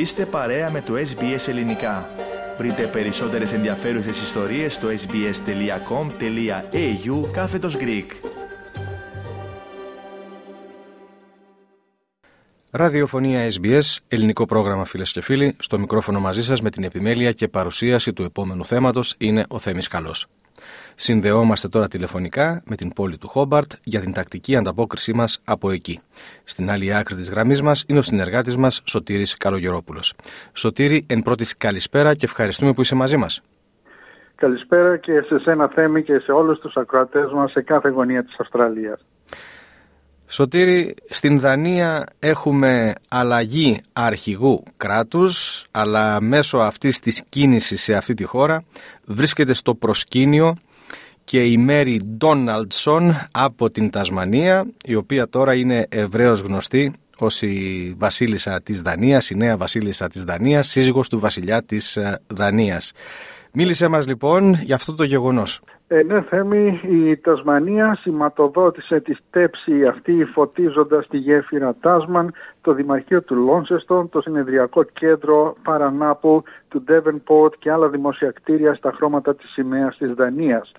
Είστε παρέα με το SBS Ελληνικά. Βρείτε περισσότερες ενδιαφέρουσες ιστορίες στο sbs.com.au κάθετος Greek. Ραδιοφωνία SBS, ελληνικό πρόγραμμα φίλες και φίλοι. Στο μικρόφωνο μαζί σας με την επιμέλεια και παρουσίαση του επόμενου θέματος είναι ο Θέμης Καλός. Συνδεόμαστε τώρα τηλεφωνικά με την πόλη του Χόμπαρτ για την τακτική ανταπόκρισή μας από εκεί. Στην άλλη άκρη της γραμμής μας είναι ο συνεργάτης μας Σωτήρης Καλογερόπουλος. Σωτήρη, εν πρώτη καλησπέρα και ευχαριστούμε που είσαι μαζί μας. Καλησπέρα και σε σένα Θέμη και σε όλους τους ακροατές μας σε κάθε γωνία της Αυστραλίας. Σωτήρη, στην Δανία έχουμε αλλαγή αρχηγού κράτους, αλλά μέσω αυτής της κίνησης σε αυτή τη χώρα βρίσκεται στο προσκήνιο και η Μέρι Ντόναλτσον από την Τασμανία, η οποία τώρα είναι ευρέως γνωστή ως η βασίλισσα της Δανίας, η νέα βασίλισσα της Δανίας, σύζυγος του βασιλιά της ε, Δανίας. Μίλησε μας λοιπόν για αυτό το γεγονός. Ε, ναι, Θέμη, η Τασμανία σηματοδότησε τη στέψη αυτή φωτίζοντας τη γέφυρα Τάσμαν, το Δημαρχείο του Λόνσεστον, το Συνεδριακό Κέντρο Παρανάπου του Ντέβενπορτ και άλλα δημόσια κτίρια στα χρώματα της σημαίας της Δανίας.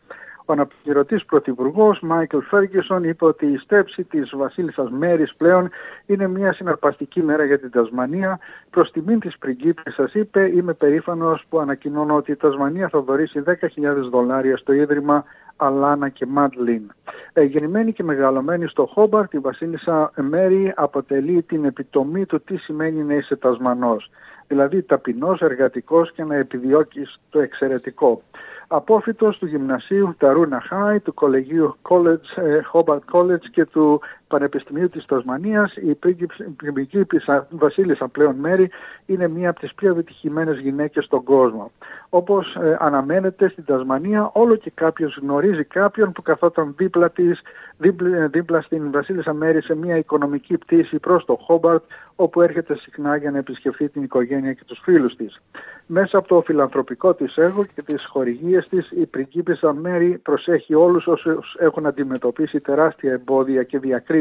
Ο αναπληρωτής πρωθυπουργός Μάικλ Φέργκισον είπε ότι η στέψη της Βασίλισσας Μέρης πλέον είναι μια συναρπαστική μέρα για την Τασμανία. Προς τιμήν της πριγκίπισσας είπε: Είμαι περήφανος που ανακοινώνω ότι η Τασμανία θα δωρήσει 10.000 δολάρια στο ίδρυμα Αλάνα και Μάντλιν. Ε, γεννημένη και μεγαλωμένη στο Χόμπαρτ, η Βασίλισσα Μέρη αποτελεί την επιτομή του τι σημαίνει να είσαι Τασμανός. Δηλαδή ταπεινός, εργατικός και να επιδιώκεις το εξαιρετικό απόφυτος του γυμνασίου Ταρούνα Χάι, του κολεγίου College, ε, Hobart College και του Πανεπιστημίου της Τασμανίας. Η πρίγκιπισσα Βασίλισσα πλέον Μέρη είναι μία από τις πιο επιτυχημένες γυναίκες στον κόσμο. Όπως ε, αναμένεται στην Τασμανία όλο και κάποιος γνωρίζει κάποιον που καθόταν δίπλα της, δίπλα, ε, δίπλα στην Βασίλισσα Μέρη σε μία οικονομική πτήση προς το Χόμπαρτ όπου έρχεται συχνά για να επισκεφθεί την οικογένεια και τους φίλους της. Μέσα από το φιλανθρωπικό της έργο και τις χορηγίες της η πριγκίπισσα Μέρη προσέχει όλους όσους έχουν αντιμετωπίσει τεράστια εμπόδια και διακρίσεις.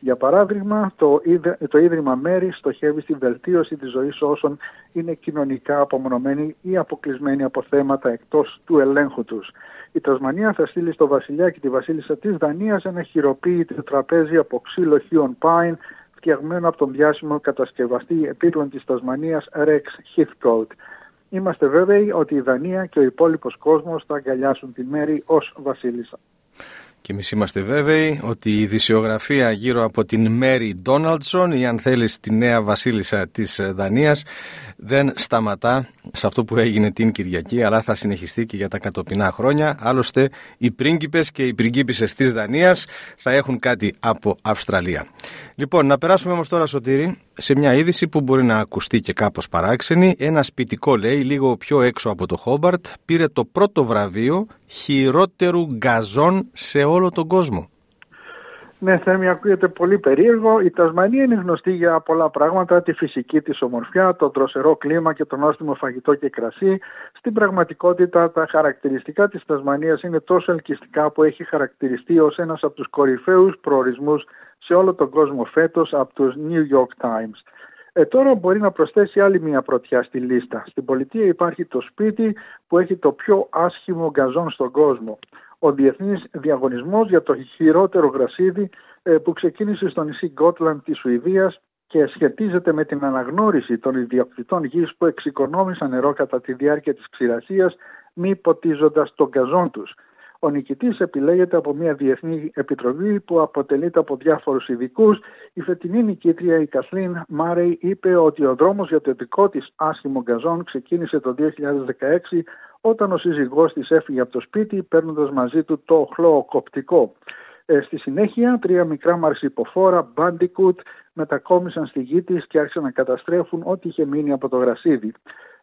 Για παράδειγμα, το, το Ίδρυμα Μέρη στοχεύει στη βελτίωση της ζωής όσων είναι κοινωνικά απομονωμένοι ή αποκλεισμένοι από θέματα εκτός του ελέγχου τους. Η Τασμανία θα στείλει στο βασιλιά και τη βασίλισσα της Δανίας ένα χειροποίητο τραπέζι από ξύλο χίων πάιν φτιαγμένο από τον διάσημο κατασκευαστή επίπλων της Τασμανίας Rex Heathcote. Είμαστε βέβαιοι ότι η Δανία και ο υπόλοιπος κόσμος θα αγκαλιάσουν τη Μέρη ως βασίλισσα. Και εμείς είμαστε βέβαιοι ότι η ειδησιογραφία γύρω από την Μέρι Ντόναλτσον ή αν θέλεις τη νέα βασίλισσα της Δανίας δεν σταματά σε αυτό που έγινε την Κυριακή αλλά θα συνεχιστεί και για τα κατοπινά χρόνια. Άλλωστε οι πρίγκιπες και οι πριγκίπισσες της Δανίας θα έχουν κάτι από Αυστραλία. Λοιπόν, να περάσουμε όμως τώρα Σωτήρη σε μια είδηση που μπορεί να ακουστεί και κάπως παράξενη. Ένα σπιτικό λέει λίγο πιο έξω από το Χόμπαρτ πήρε το πρώτο βραβείο χειρότερου γκαζόν σε όλο τον κόσμο. Ναι, Θέμη, ακούγεται πολύ περίεργο. Η Τασμανία είναι γνωστή για πολλά πράγματα, τη φυσική της ομορφιά, το δροσερό κλίμα και το νόστιμο φαγητό και κρασί. Στην πραγματικότητα, τα χαρακτηριστικά της Τασμανίας είναι τόσο ελκυστικά που έχει χαρακτηριστεί ως ένας από τους κορυφαίους προορισμούς σε όλο τον κόσμο φέτος από τους New York Times. Ε, τώρα μπορεί να προσθέσει άλλη μια πρωτιά στη λίστα. Στην πολιτεία υπάρχει το σπίτι που έχει το πιο άσχημο γκαζόν στον κόσμο. Ο διεθνής διαγωνισμός για το χειρότερο γρασίδι ε, που ξεκίνησε στο νησί Γκότλαντ της Σουηδίας και σχετίζεται με την αναγνώριση των ιδιοκτητών γης που εξοικονόμησαν νερό κατά τη διάρκεια της ξηρασίας μη ποτίζοντας τον γκαζόν τους. Ο νικητής επιλέγεται από μια διεθνή επιτροπή που αποτελείται από διάφορους ειδικούς. Η φετινή νικήτρια, η Καθλίν Μάρεϊ, είπε ότι ο δρόμος για το δικό της άσχημο γκαζόν ξεκίνησε το 2016 όταν ο σύζυγός της έφυγε από το σπίτι παίρνοντας μαζί του το χλωοκοπτικό. Ε, στη συνέχεια, τρία μικρά μαρσιποφόρα, Bandicoot, μετακόμισαν στη γη της και άρχισαν να καταστρέφουν ό,τι είχε μείνει από το γρασίδι.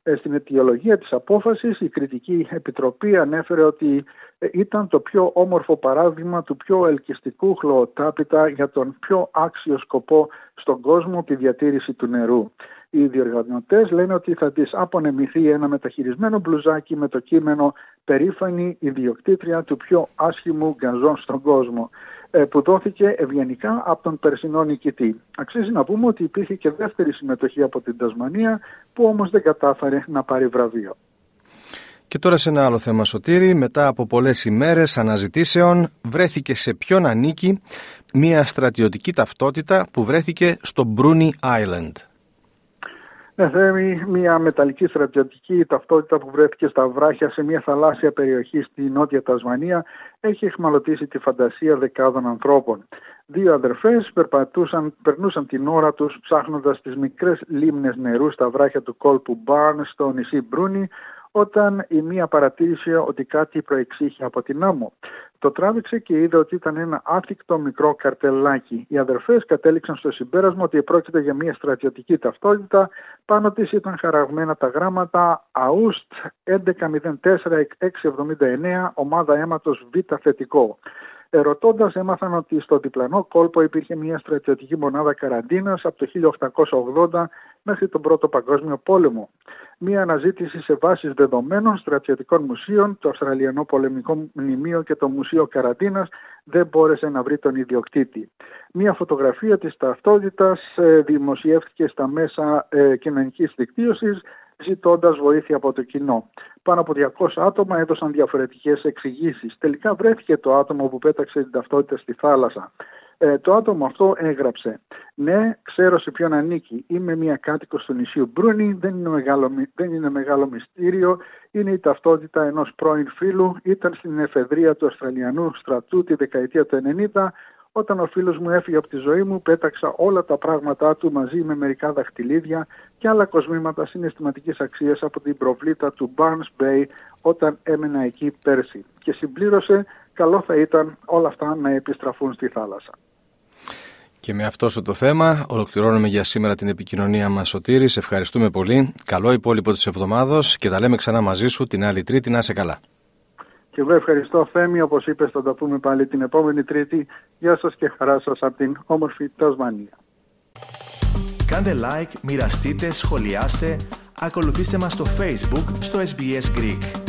Ε, στην αιτιολογία της απόφασης η κριτική επιτροπή ανέφερε ότι ε, ήταν το πιο όμορφο παράδειγμα του πιο ελκυστικού χλωοτάπητα για τον πιο άξιο σκοπό στον κόσμο, τη διατήρηση του νερού. Οι διοργανωτές λένε ότι θα της απονεμηθεί ένα μεταχειρισμένο μπλουζάκι με το κείμενο Περήφανη ιδιοκτήτρια του πιο άσχημου γκαζόν στον κόσμο ε, που δόθηκε ευγενικά από τον περσινό νικητή. Αξίζει να πούμε ότι υπήρχε και δεύτερη συμμετοχή από την Τασμανία που όμως δεν κατάφερε να πάρει βραβείο. Και τώρα σε ένα άλλο θέμα Σωτήρη, μετά από πολλές ημέρες αναζητήσεων βρέθηκε σε ποιον ανήκει μια στρατιωτική ταυτότητα που βρέθηκε στο Μπρούνι Island. Ναι, Θέμη, μια μεταλλική στρατιωτική ταυτότητα που βρέθηκε στα βράχια σε μια θαλάσσια περιοχή στη Νότια Τασμανία έχει εχμαλωτήσει τη φαντασία δεκάδων ανθρώπων. Δύο αδερφές περπατούσαν, περνούσαν την ώρα τους ψάχνοντας τις μικρές λίμνες νερού στα βράχια του κόλπου Μπάρν στο νησί Μπρούνι όταν η μία παρατήρησε ότι κάτι προεξήχε από την άμμο. Το τράβηξε και είδε ότι ήταν ένα άθικτο μικρό καρτελάκι. Οι αδερφές κατέληξαν στο συμπέρασμα ότι πρόκειται για μια στρατιωτική ταυτότητα. Πάνω της ήταν χαραγμένα τα γράμματα ΑΟΥΣΤ 1104-679 ομάδα αίματος Β θετικό. Ερωτώντας, έμαθαν ότι στο διπλανό κόλπο υπήρχε μια στρατιωτική μονάδα καραντίνας από το 1880 μέχρι τον Πρώτο Παγκόσμιο Πόλεμο. Μια αναζήτηση σε βάσεις δεδομένων στρατιωτικών μουσείων, το Αυστραλιανό Πολεμικό Μνημείο και το Μουσείο Καραντίνας δεν μπόρεσε να βρει τον ιδιοκτήτη. Μια φωτογραφία της ταυτότητας ε, δημοσιεύτηκε στα μέσα ε, κοινωνικής δικτύωση ζητώντας βοήθεια από το κοινό. Πάνω από 200 άτομα έδωσαν διαφορετικές εξηγήσεις. Τελικά βρέθηκε το άτομο που πέταξε την ταυτότητα στη θάλασσα. Ε, το άτομο αυτό έγραψε «Ναι, ξέρω σε ποιον ανήκει. Είμαι μια κάτοικος του νησιού Μπρούνι, δεν είναι, μεγάλο, δεν είναι μεγάλο μυστήριο. Είναι η ταυτότητα ενός πρώην φίλου. Ήταν στην εφεδρεία του Αυστραλιανού στρατού τη δεκαετία του 90 όταν ο φίλος μου έφυγε από τη ζωή μου, πέταξα όλα τα πράγματά του μαζί με μερικά δαχτυλίδια και άλλα κοσμήματα συναισθηματικής αξίας από την προβλήτα του Barnes Bay όταν έμενα εκεί πέρσι. Και συμπλήρωσε, καλό θα ήταν όλα αυτά να επιστραφούν στη θάλασσα. Και με αυτό το θέμα ολοκληρώνουμε για σήμερα την επικοινωνία μας Σωτήρη. Σε ευχαριστούμε πολύ. Καλό υπόλοιπο της εβδομάδος και τα λέμε ξανά μαζί σου την άλλη Τρίτη. Να είσαι καλά. Και εγώ ευχαριστώ Θέμη, όπως είπες θα τα πούμε πάλι την επόμενη Τρίτη. Γεια σας και χαρά σας από την όμορφη Τασμανία. Κάντε like, μοιραστείτε, σχολιάστε, ακολουθήστε μας στο Facebook, στο SBS Greek.